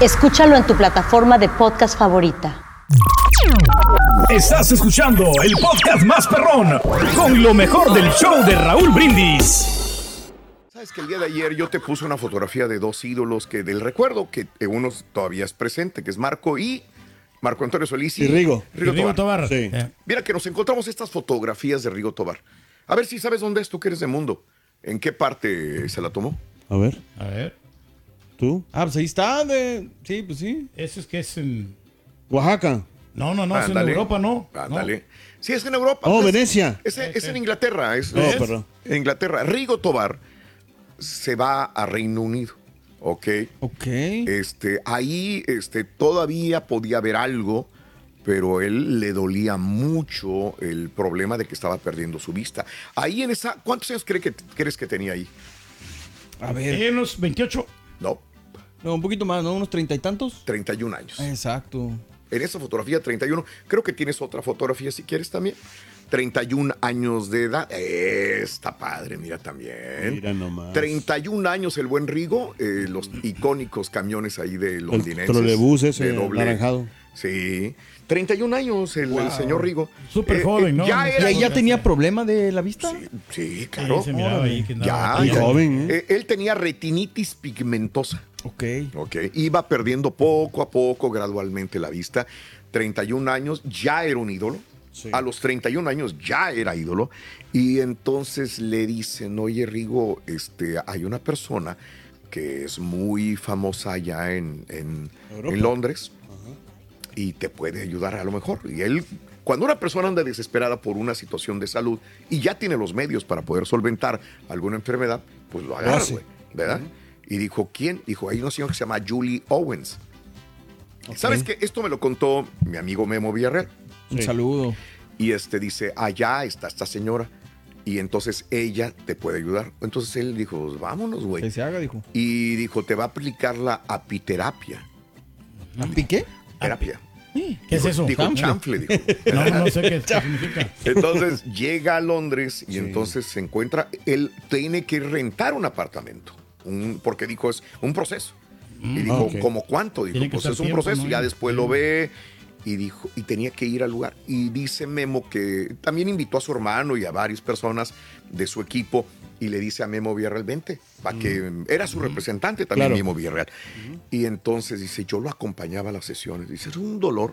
Escúchalo en tu plataforma de podcast favorita. Estás escuchando el podcast más perrón con lo mejor del show de Raúl Brindis. Sabes que el día de ayer yo te puse una fotografía de dos ídolos que del recuerdo que uno todavía es presente, que es Marco y Marco Antonio Solís Y Rigo. Rigo, Y Rigo Tobar. Tobar. Sí. Eh. Mira que nos encontramos estas fotografías de Rigo Tobar. A ver si sabes dónde es tú que eres de mundo. ¿En qué parte se la tomó? A ver. A ver. ¿Tú? Ah, pues ahí está. De... Sí, pues sí. Eso es que es en. Oaxaca. No, no, no, es en. Europa, ¿no? Ándale. Sí, es en Europa. Oh, Es- Venecia. Es, es en Inglaterra. Es, No, es perdón. en Inglaterra. Rigo Tobar se va a Reino Unido. ¿Ok? Ok. Este, ahí este, todavía podía haber algo, pero él le dolía mucho el problema de que estaba perdiendo su vista. Ahí en esa, ¿cuántos años cree que, crees que tenía ahí? A ver. En los 28. No, No, un poquito más, ¿no? Unos treinta y tantos. 31 años. Exacto. En esa fotografía, 31. Creo que tienes otra fotografía si quieres también. 31 años de edad. Eh, Está padre, mira también. Mira nomás. 31 años el buen Rigo, eh, los icónicos camiones ahí de londinenses. trolebús ese, de doble- naranjado. Sí. 31 años el, el señor Rigo. Súper Eh, joven, eh, ¿no? Ya ¿Y era, ahí ya tenía problema de la vista? Sí, claro. Sí, se miraba ahí que ya, ya. Muy joven, ¿eh? Eh, Él tenía retinitis pigmentosa. Ok. Ok. Iba perdiendo poco a poco, gradualmente la vista. 31 años, ya era un ídolo. Sí. A los 31 años ya era ídolo. Y entonces le dicen, oye Rigo, este, hay una persona que es muy famosa allá en, en- Londres y te puede ayudar a lo mejor. Y él, cuando una persona anda desesperada por una situación de salud y ya tiene los medios para poder solventar alguna enfermedad, pues lo agarra, güey, ¿verdad? Y dijo, ¿quién? Dijo, hay una señora que se llama Julie Owens. ¿Sabes qué? Esto me lo contó mi amigo Memo Villarreal. Un saludo. Y este dice, allá está esta señora. Y entonces ella te puede ayudar. Entonces él dijo, "Pues vámonos, güey. Que se haga, dijo. Y dijo, te va a aplicar la apiterapia. ¿A piqué? Terapia. ¿Qué es Dijo- eso? Dijo Chanfle. chanfle, dijo. No, no sé qué significa. Entonces llega a Londres y entonces se encuentra, él tiene que rentar un apartamento, un- porque dijo es un proceso. y dijo, ok. ¿como cuánto? Dijo, Tiene pues es un tiempo, proceso, ¿no? ya después lo ve y dijo, y tenía que ir al lugar. Y dice Memo que también invitó a su hermano y a varias personas de su equipo y le dice a Memo Villarreal, vente, para que era su representante también Claro. Memo Villarreal. Y entonces dice, yo lo acompañaba a las sesiones. Dice, es un dolor,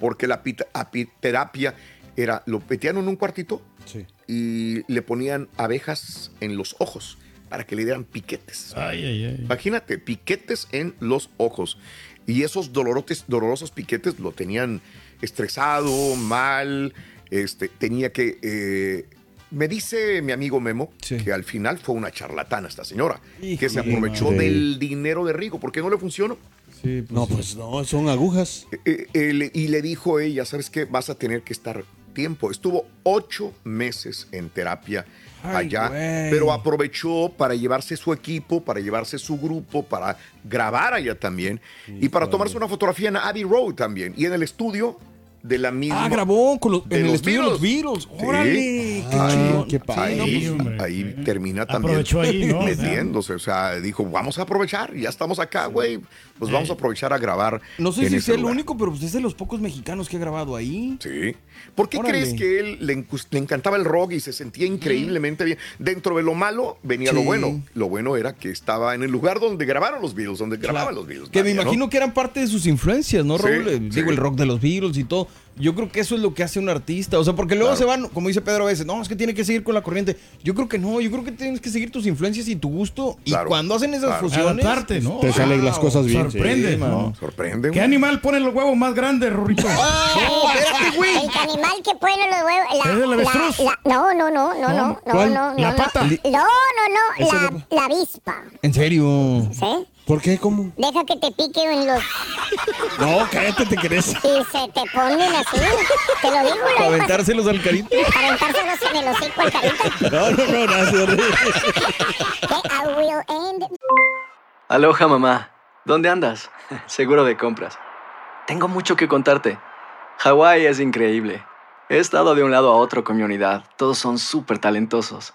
porque la apiterapia era, lo metían en un cuartito Sí. y le ponían abejas en los ojos para que le dieran piquetes. Ay, ay, ay. Imagínate, piquetes en los ojos. Y esos dolorotes, dolorosos piquetes lo tenían estresado, mal, este, tenía que... eh, me dice mi amigo Memo Sí. que al final fue una charlatana esta señora, que se aprovechó madre. del dinero de Rigo, porque no le funcionó. Sí, pues, no, pues no, son agujas. Eh, eh, y le dijo ella, ¿sabes qué? Vas a tener que estar tiempo. Estuvo ocho meses en terapia Ay, allá, güey. pero aprovechó para llevarse su equipo, para llevarse su grupo, para grabar allá también y para tomarse una fotografía en Abbey Road también. Y en el estudio de la misma. Ah, grabó con los, de en el los estudio de los Beatles. Sí. Órale, qué Ahí- chingón. Qué sí, padre. no, pues, hombre. ahí termina también Aprovechó ahí, ¿no? metiéndose. O sea, dijo, vamos a aprovechar, ya estamos acá, güey. Pues vamos a aprovechar a grabar. No sé si sea el único, pero pues es de los pocos mexicanos que ha grabado ahí. Sí. ¿Por qué Órale. crees que él le, le encantaba el rock y se sentía increíblemente bien? Dentro de lo malo venía lo Sí. bueno. Lo bueno era que estaba en el lugar donde grabaron los Beatles, donde grababan Claro. los Beatles. Que me imagino que eran parte de sus influencias, ¿no, Sí, Raúl? Eh, sí. Digo, el rock de los Beatles y todo. Yo creo que eso es lo que hace un artista. O sea, porque luego Claro. se van, como dice Pedro a veces, no, es que tiene que seguir con la corriente. Yo creo que no, yo creo que tienes que seguir tus influencias y tu gusto. Y cuando hacen esas claro. fusiones. Adaptarte, ¿no? Te salen las cosas bien. Sorprende, Sí, ¿no? mano. Sorprende, ¿Qué güey. animal pone los huevos más grandes, Rorrito? No, espérate, güey. El animal que pone los huevos. La, ¿Es el la- avestruz? la- no, no, no, no, no, no, ¿Cuál? no, no. ¿La no. pata? No, no, no, la, no. la avispa. En serio. ¿Sí? ¿Por qué? ¿Cómo? Deja que te piquen los. No, cállate, te querés. Y se te ponen así. Te lo digo, Para aventárselos al carito. Para aventárselos en el hocico al carita. No, no, no, gracias. Que I will end. Aloha mamá, ¿dónde andas? Seguro de compras. Tengo mucho que contarte. Hawái es increíble. He estado de un lado a otro con mi unidad. Todos son súper talentosos.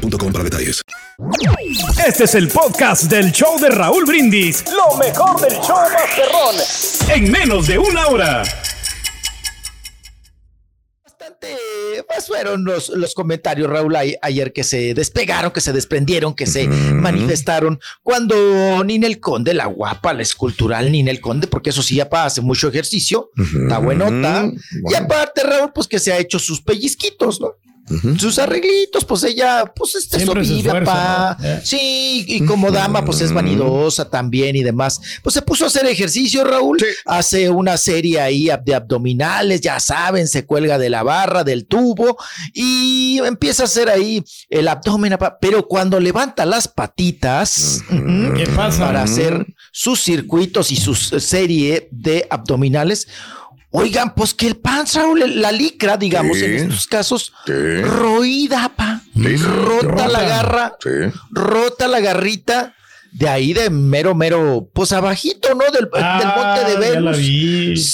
boostmobile.com para detalles. Este es el podcast del show de Raúl Brindis. Lo mejor del show Masterrón. En menos de una hora. Eh, pues fueron los, los comentarios, Raúl, a- ayer que se despegaron, que se desprendieron, que se manifestaron cuando Ninel Conde, la guapa, la escultural Ninel Conde, porque eso sí, ya pa, hace mucho ejercicio, está buenota. Y aparte, Raúl, pues que se ha hecho sus pellizquitos, ¿no? Sus arreglitos, pues ella, pues este eso Siempre. Eh. Sí, y como dama, pues es vanidosa también y demás. Pues se puso a hacer ejercicio, Raúl. Hace una serie ahí de abdominales, ya saben, se cuelga de la barra, del tubo y empieza a hacer ahí el abdomen. Pero cuando levanta las patitas, ujú, ¿Qué pasa? para hacer sus circuitos y su serie de abdominales. Oigan, pues que el pan, Raúl, la licra, digamos, Sí. en estos casos, Sí. roída, pa. Sí, rota la garra, Sí. rota la garrita. De ahí de mero, mero, pues abajito, ¿no? Del, Ah, del monte de Venus.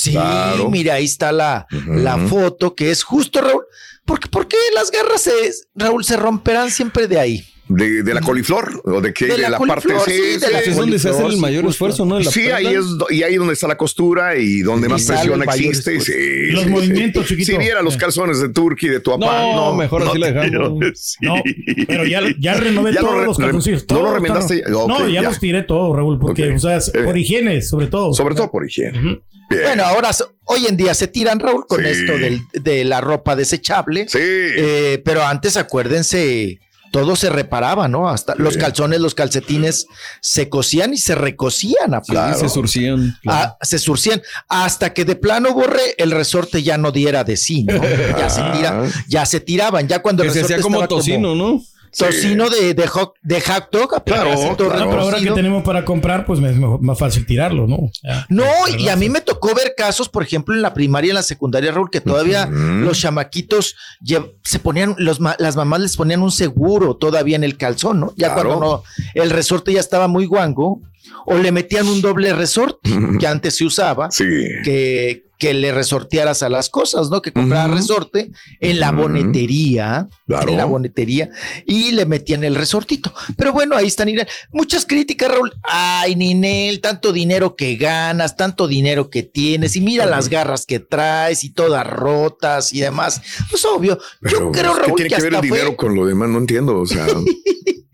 Sí, Claro. mira, ahí está la, la foto que es justo, Raúl. ¿Por qué, por qué las garras, se, Raúl, se romperán siempre de ahí? De, de la coliflor o de qué? De De, la la, parte sí, de la Es donde se hace el mayor justo. esfuerzo, ¿no? Sí, ahí es y ahí donde está la costura y donde Y más presión existe. Sí, Los sí, movimientos, sí. chiquito. Si viera los Eh. calzones de Turkey de tu papá, No, no, mejor así la te- dejamos. sí. No, pero ya, ya renové Ya lo todos re- los calzoncillos. ¿no lo remendaste? Ok, no, ya, ya. los tiré todo, Raúl, porque, Ok. o sea, es por Eh. higiene, sobre todo. Sobre todo por higiene. Bien. Bueno, ahora, hoy en día se tiran, Raúl, con Sí. esto del- de la ropa desechable. sí. Eh, pero antes, acuérdense, todo se reparaba, ¿no? Hasta los calzones, los calcetines se cosían y se recosían. a Sí, plano. se surcían. claro. Ah, se surcían hasta que de plano borré el resorte ya no diera de sí, ¿no? Ya se tira, ya se tiraban, ya cuando el que se resorte hacía como tocino, ¿no? Tocino de, de, hot, de hot dog, Claro, claro. No, pero ahora que tenemos para comprar, pues me es mejor- más fácil tirarlo, ¿no? Ya. No, y a mí me tocó ver casos, por ejemplo, en la primaria y en la secundaria, Raúl, que todavía los chamaquitos se ponían, los ma- las mamás les ponían un seguro todavía en el calzón, ¿no? Ya Claro. cuando no, el resorte ya estaba muy guango, o le metían un doble resorte, que antes se usaba, Sí. que, que le resortearas a las cosas, ¿no? Que comprara resorte en la bonetería, Claro. en la bonetería, y le metían el resortito. Pero bueno, ahí está Ninel. Muchas críticas, Raúl. Ay, Ninel, tanto dinero que ganas, tanto dinero que tienes, y mira las garras que traes y todas rotas y demás. Pues obvio, yo creo, ¿qué Raúl, tiene que que ver hasta el dinero fue... con lo demás? No entiendo. O sea,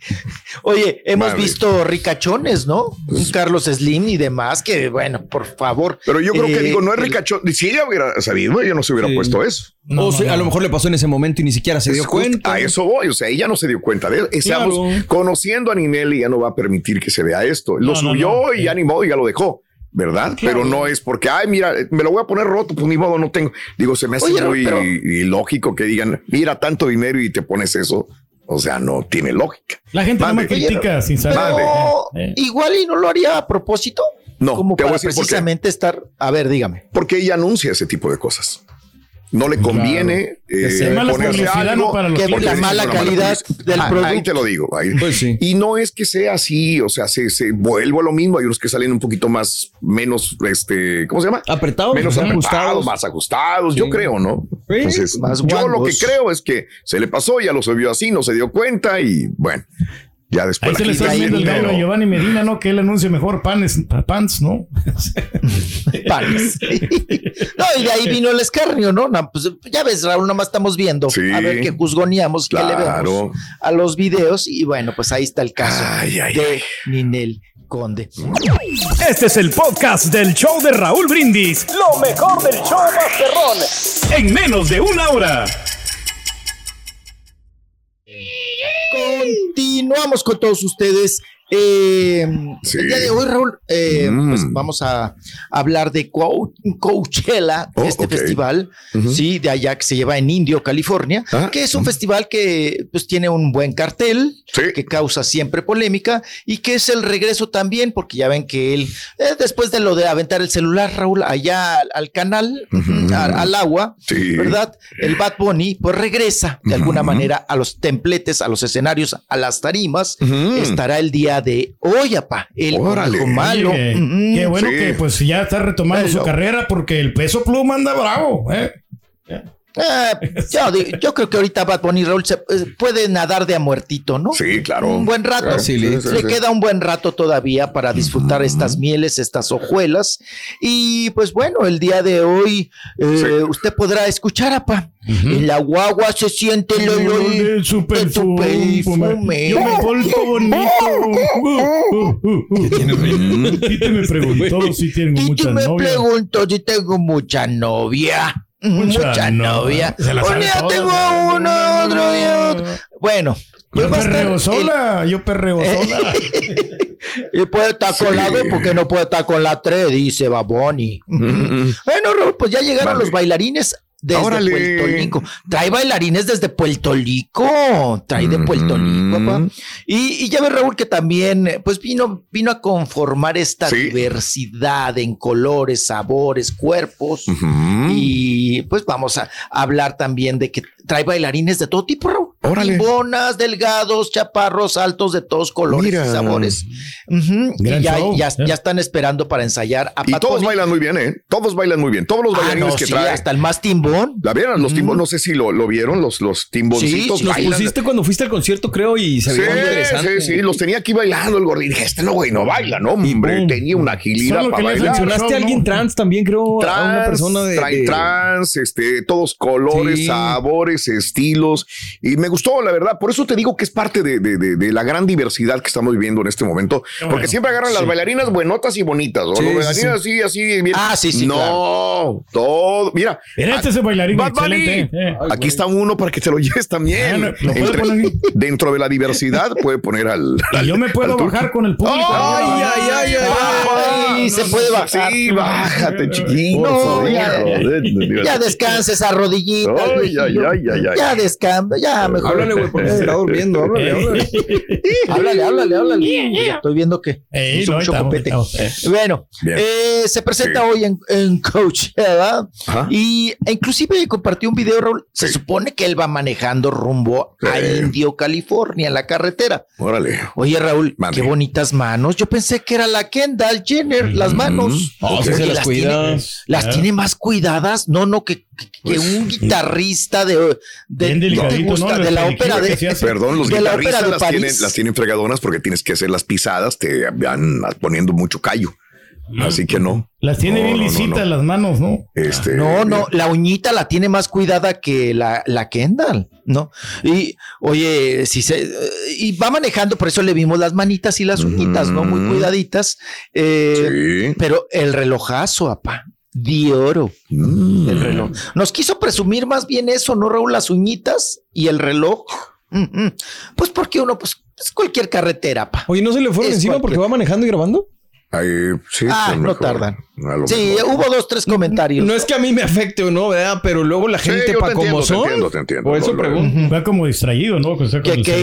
Oye, hemos visto ricachones, ¿no? Un Carlos Slim y demás, que bueno, por favor. Pero yo creo que Eh, digo, no es ricachón. Si ella hubiera sabido, ella no se hubiera Sí. puesto eso. o sea, a lo mejor le pasó en ese momento y ni siquiera se dio Es cuenta. A eso voy, o sea, ella no se dio cuenta de eso. Estamos Claro. conociendo a Ninel y ya no va a permitir que se vea esto. Lo subió no. y ya ni modo, ya lo dejó. ¿Verdad? Claro. Pero no es porque, ay, mira, me lo voy a poner roto, pues ni modo, no tengo. Digo, se me hace Oye, muy pero- ilógico que digan, mira, tanto dinero y te pones eso. O sea, no tiene lógica. La gente no me critica sin saber. Pero Eh, igual y no lo haría a propósito. No, como te voy a para decir precisamente estar. A ver, dígame. Porque ella anuncia ese tipo de cosas. No le conviene eh, mala ponerse publicidad, algo para los Que la mala calidad del Ah, producto. Ahí te lo digo. ahí. Pues sí. Y no es que sea así, o sea, se, se vuelvo a lo mismo. Hay unos que salen un poquito más, menos, este, ¿cómo se llama? Apretados, menos más apretados, ajustados. más ajustados, Sí. yo creo, ¿no? Sí, Entonces, más yo lo que creo es que se le pasó, ya lo subió así, no se dio cuenta y bueno, ya después. Ahí se le está ya viendo el gallo a Giovanni Medina, ¿no? Que él anuncia mejor panes, pants, ¿no? Panes. no, y de ahí vino el escarnio, ¿no? No, pues, ya ves, Raúl, nomás estamos viendo Sí. a ver qué juzgoneamos, qué le Claro. vemos a los videos. Y bueno, pues ahí está el caso Ay, ay, de Ninel Conde. Este es el podcast del show de Raúl Brindis. Lo mejor del show Masterrón. En menos de una hora. Continuamos con todos ustedes. Eh, Sí. El día de hoy, Raúl, eh, Mm. pues vamos a hablar de Coach- Coachella, Oh, este festival, sí, de allá que se lleva en Indio, California, Ah, que es un festival que pues tiene un buen cartel, Sí. que causa siempre polémica y que es el regreso también, porque ya ven que él, eh, después de lo de aventar el celular, Raúl, allá al, al canal, al, al agua, Sí. ¿verdad? El Bad Bunny, pues regresa de alguna manera a los templetes, a los escenarios, a las tarimas. Estará el día de hoy, apa, el Órale. conejo malo. Oye. Qué bueno Sí. que pues ya está retomando su carrera porque el peso pluma anda bravo, ¿eh? Eh, yo, creo que ahorita Bad Bunny Raúl se, eh, puede nadar de a muertito, ¿no? Sí, claro. Un buen rato. Claro, sí, sí, sí, Le sí. queda un buen rato todavía para disfrutar estas mieles, estas hojuelas. Y pues bueno, el día de hoy eh, Sí. usted podrá escuchar, apa. En la guagua se siente el olor de su perfume. perfume. Yo me porto bonito. Uh, uh, uh. Tite me preguntó si tengo Y tú muchas me novias. pregunto si tengo mucha novia. Mucha Mucha, no- novia. se la Un día todas, tengo ¿no? una, otro día otro. Bueno, Yo perreo el- sola, yo perreo sola. Y puede estar con Sí. la B porque no puede estar con la 3, dice Baboni. Mm. Bueno, Raúl, pues ya llegaron Vale. los bailarines desde Órale. Puerto Rico. Trae bailarines desde Puerto Rico. Trae de Puerto Rico, papá. Y, y ya ves, Raúl, que también, pues vino, vino a conformar esta Sí. diversidad en colores, sabores, cuerpos. Y pues vamos a hablar también de que trae bailarines de todo tipo, Raúl. Órale. Bonas, delgados, chaparros, altos, de todos colores Mira. y sabores. Y ya, ya, eh. ya están esperando para ensayar a Y todos bailan muy bien, ¿eh? Todos bailan muy bien. Todos los Ah, bailarines no, que sí, traen. hasta el más timbón. La vieron, los timbos, no sé si lo, lo vieron, los, los timboncitos. Sí, Los bailan. pusiste cuando fuiste al concierto, creo, y se Sí, interesante. sí, sí, los tenía aquí bailando el gordito. Dije, este no, güey, no baila, no, hombre, tenía una agilidad Solo para que bailar. Mencionaste a alguien trans también, creo, a una Trans, persona de... trae de- trans, este, todos colores, Sí. sabores, estilos. Y me gustó, la verdad. Por eso te digo que es parte de, de- de- de la gran diversidad que estamos viviendo en este momento. Porque siempre agarran las bailarinas buenotas y bonitas. O Sí, las sí, bailarinas así, así. bien. Ah, sí, sí, No, todo. Mira. Mira, este es el bailarín Bad Bunny. excelente. eh. Aquí está uno para que te lo lleves también. Ah, dentro de la diversidad puede poner al. Yo me puedo turco. bajar con el público. Ay, ay, ay, ay, Ay, se puede bajar. Sí, bájate, chiquito. Ya, Joder, ya descansa esa rodillita. Ay, ay, ay, ay, ay. Ya descansa, ya mejor. Háblale, güey, porque se está durmiendo. Háblale, háblale. Háblale, háblale, háblale. Estoy viendo que Ey, hizo no, mucho estamos, copete. estamos, eh. Bueno, eh, se presenta Sí. hoy en, en Coachella Ajá. y e inclusive compartió un video, Raúl. Se Sí. supone que él va manejando rumbo a. Indio, California, en la carretera. Órale. Oye, Raúl, qué bonitas manos. Yo pensé que era la Kendall Jenner, las manos. Oh, se las. Tiene, las Ah. tiene más cuidadas. No, no, que, que- Pues, un guitarrista de, de, Bien ¿qué te delicadito, gusta? ¿no? de la ópera de. Perdón, los de la ópera guitarristas de las tienen, las tienen fregadonas porque tienes que hacer las pisadas, te van poniendo mucho callo. Así que no. Las tiene No, bien no, no, lisitas no. las manos, ¿no? Este, No, no, la uñita la tiene más cuidada que la, la Kendall, ¿no? Y, oye, si se. Y va manejando, por eso le vimos las manitas y las uñitas, ¿no? Muy cuidaditas. Eh, Pero el relojazo, apá. De oro. Mm. El reloj. Nos quiso presumir más bien eso, ¿no, Raúl? Las uñitas y el reloj. Mm, mm. Pues porque uno, pues, es cualquier carretera, pa. Oye, ¿no se le fueron Es encima porque va manejando y grabando? Sí, Ah, lo no mejor. tardan. Sí, mejor. hubo dos, tres comentarios. No es que a mí me afecte o no, ¿verdad? Pero luego la Sí, gente yo para como entiendo, te son. entiendo, te entiendo. Por eso Lo- lo- pregunto. Va como distraído, ¿no? Con Que todo.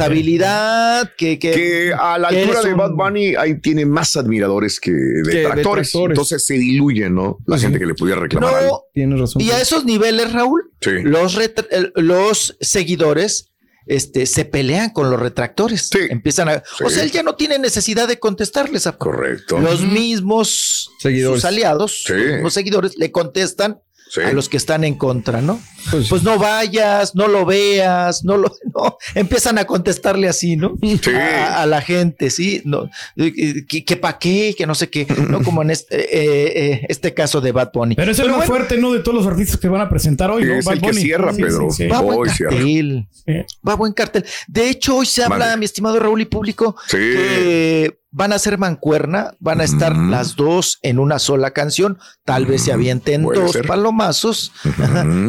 irresponsabilidad, que, que, que a la que altura de un- Bad Bunny ahí tiene más admiradores que detractores. detractores. Entonces se diluyen, ¿no? La gente que le pudiera reclamar No, algo. Tienes razón. Y a esos niveles, Raúl, Sí. los, el- los seguidores este, se pelean con los retractores. Empiezan a. O sea, él ya no tiene necesidad de contestarles a Correcto. los mismos Seguidores. sus aliados, Sí. los seguidores, le contestan Sí. a los que están en contra, ¿no? Pues, Pues no vayas, no lo veas, no lo. No. Empiezan a contestarle así, ¿no? Sí. A, a la gente, sí. No, eh, que, que pa' qué, que no sé qué, ¿no? Como en este, eh, eh, este caso de Bad Bunny. Pero es el más bueno, fuerte, ¿no? De todos los artistas que van a presentar hoy, ¿no? Es Bad el que Bunny. cierra, Pedro. sí, sí. Va buen Hoy cierra. cartel. Sí. Va buen cartel. De hecho, hoy se habla, mi estimado Raúl y público, Sí. que van a hacer mancuerna, van a estar las dos en una sola canción. Tal vez se avienten Puede dos ser. palomazos.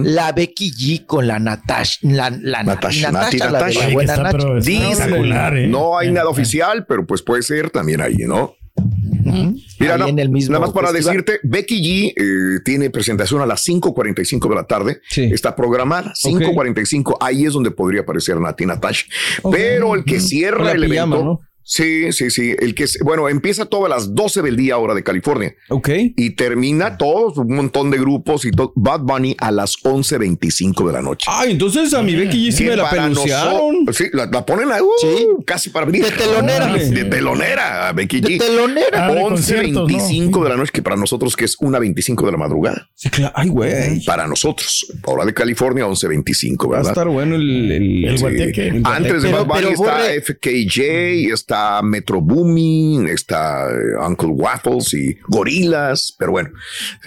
La Becky G con la Natasha. La, la Natasha, Natasha, Nati la de la Natasha. Buena está, espectacular, ¿eh? No hay Eh, nada eh. oficial, pero pues puede ser también ahí, ¿no? Mira, Ahí na- en el mismo nada más para festival. decirte, Becky G eh, tiene presentación a las 5.45 de la tarde. Sí. Está programada, 5.45. Ahí es donde podría aparecer Nati Natasha. Pero el que cierra la el pijama, evento... ¿no? Sí, sí, sí. El que, bueno, empieza todo a las 12 del día hora de California Ok. y termina todos, un montón de grupos y todo. Bad Bunny a las 11.25 de la noche. Ay, entonces a mi Becky G sí me la noso- Sí, la, la ponen ahí, uh, Sí. casi para abrir. De telonera. De telonera, a Becky De G. telonera. Ah, de conciertos, 11.25 de la noche, que para nosotros que es una 25 de la madrugada. Sí, claro. Ay, güey. Para nosotros, hora de California, 11.25, Va a ¿verdad? estar bueno el... El, El Sí. guateque. el Antes de Pero- Bad Bunny pero está Borre- FKJ, está Metro Booming, está eh, Uncle Waffles y Gorilas, pero bueno,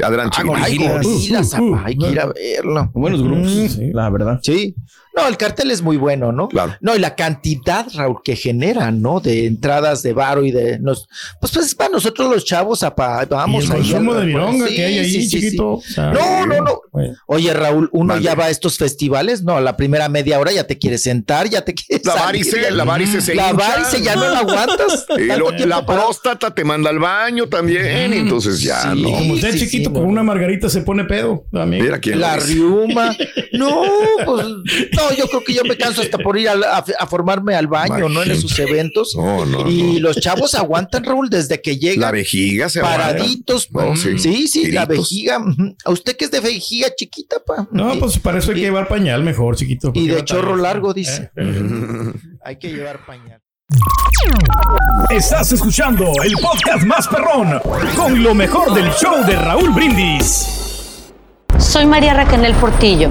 adelante. Ah, Gorilas. Uh, uh, apa, hay que ir a verlo. Buenos grupos, Mm, sí, la verdad. Sí. No, el cartel es muy bueno, ¿no? Claro. No, y la cantidad, Raúl, que genera, ¿no? De entradas de varo y de nos, pues, pues para nosotros los chavos, apa, vamos Y el consumo de vironga Sí, que hay ahí, sí, sí, sí. chiquito. No, no, no. bueno. Oye, Raúl, uno ya va a estos festivales, no, la primera media hora ya te quieres sentar, ya te quieres La varice, la varice se La hincha. varice ya no la aguantas. Y lo- la próstata te manda al baño también, entonces ya Sí. no. Como usted chiquito sí, con no. una margarita se pone pedo. Mira quién La riuma. No, pues, no, yo creo que yo me canso hasta por ir a, a formarme al baño, ¿no? En esos eventos. No, no, y no. los chavos aguantan, Raúl, desde que La llegan. vejiga se aguanta. Paraditos. No, mm, sí. sí, sí, la vejiga. A usted que es de vejiga chiquita, pa. No, pues para eso hay que llevar pañal mejor, chiquito. Y de chorro largo, dice. Eh, eh. Hay que llevar pañal. Estás escuchando el podcast más perrón con lo mejor del show de Raúl Brindis. Soy María Raquel Portillo.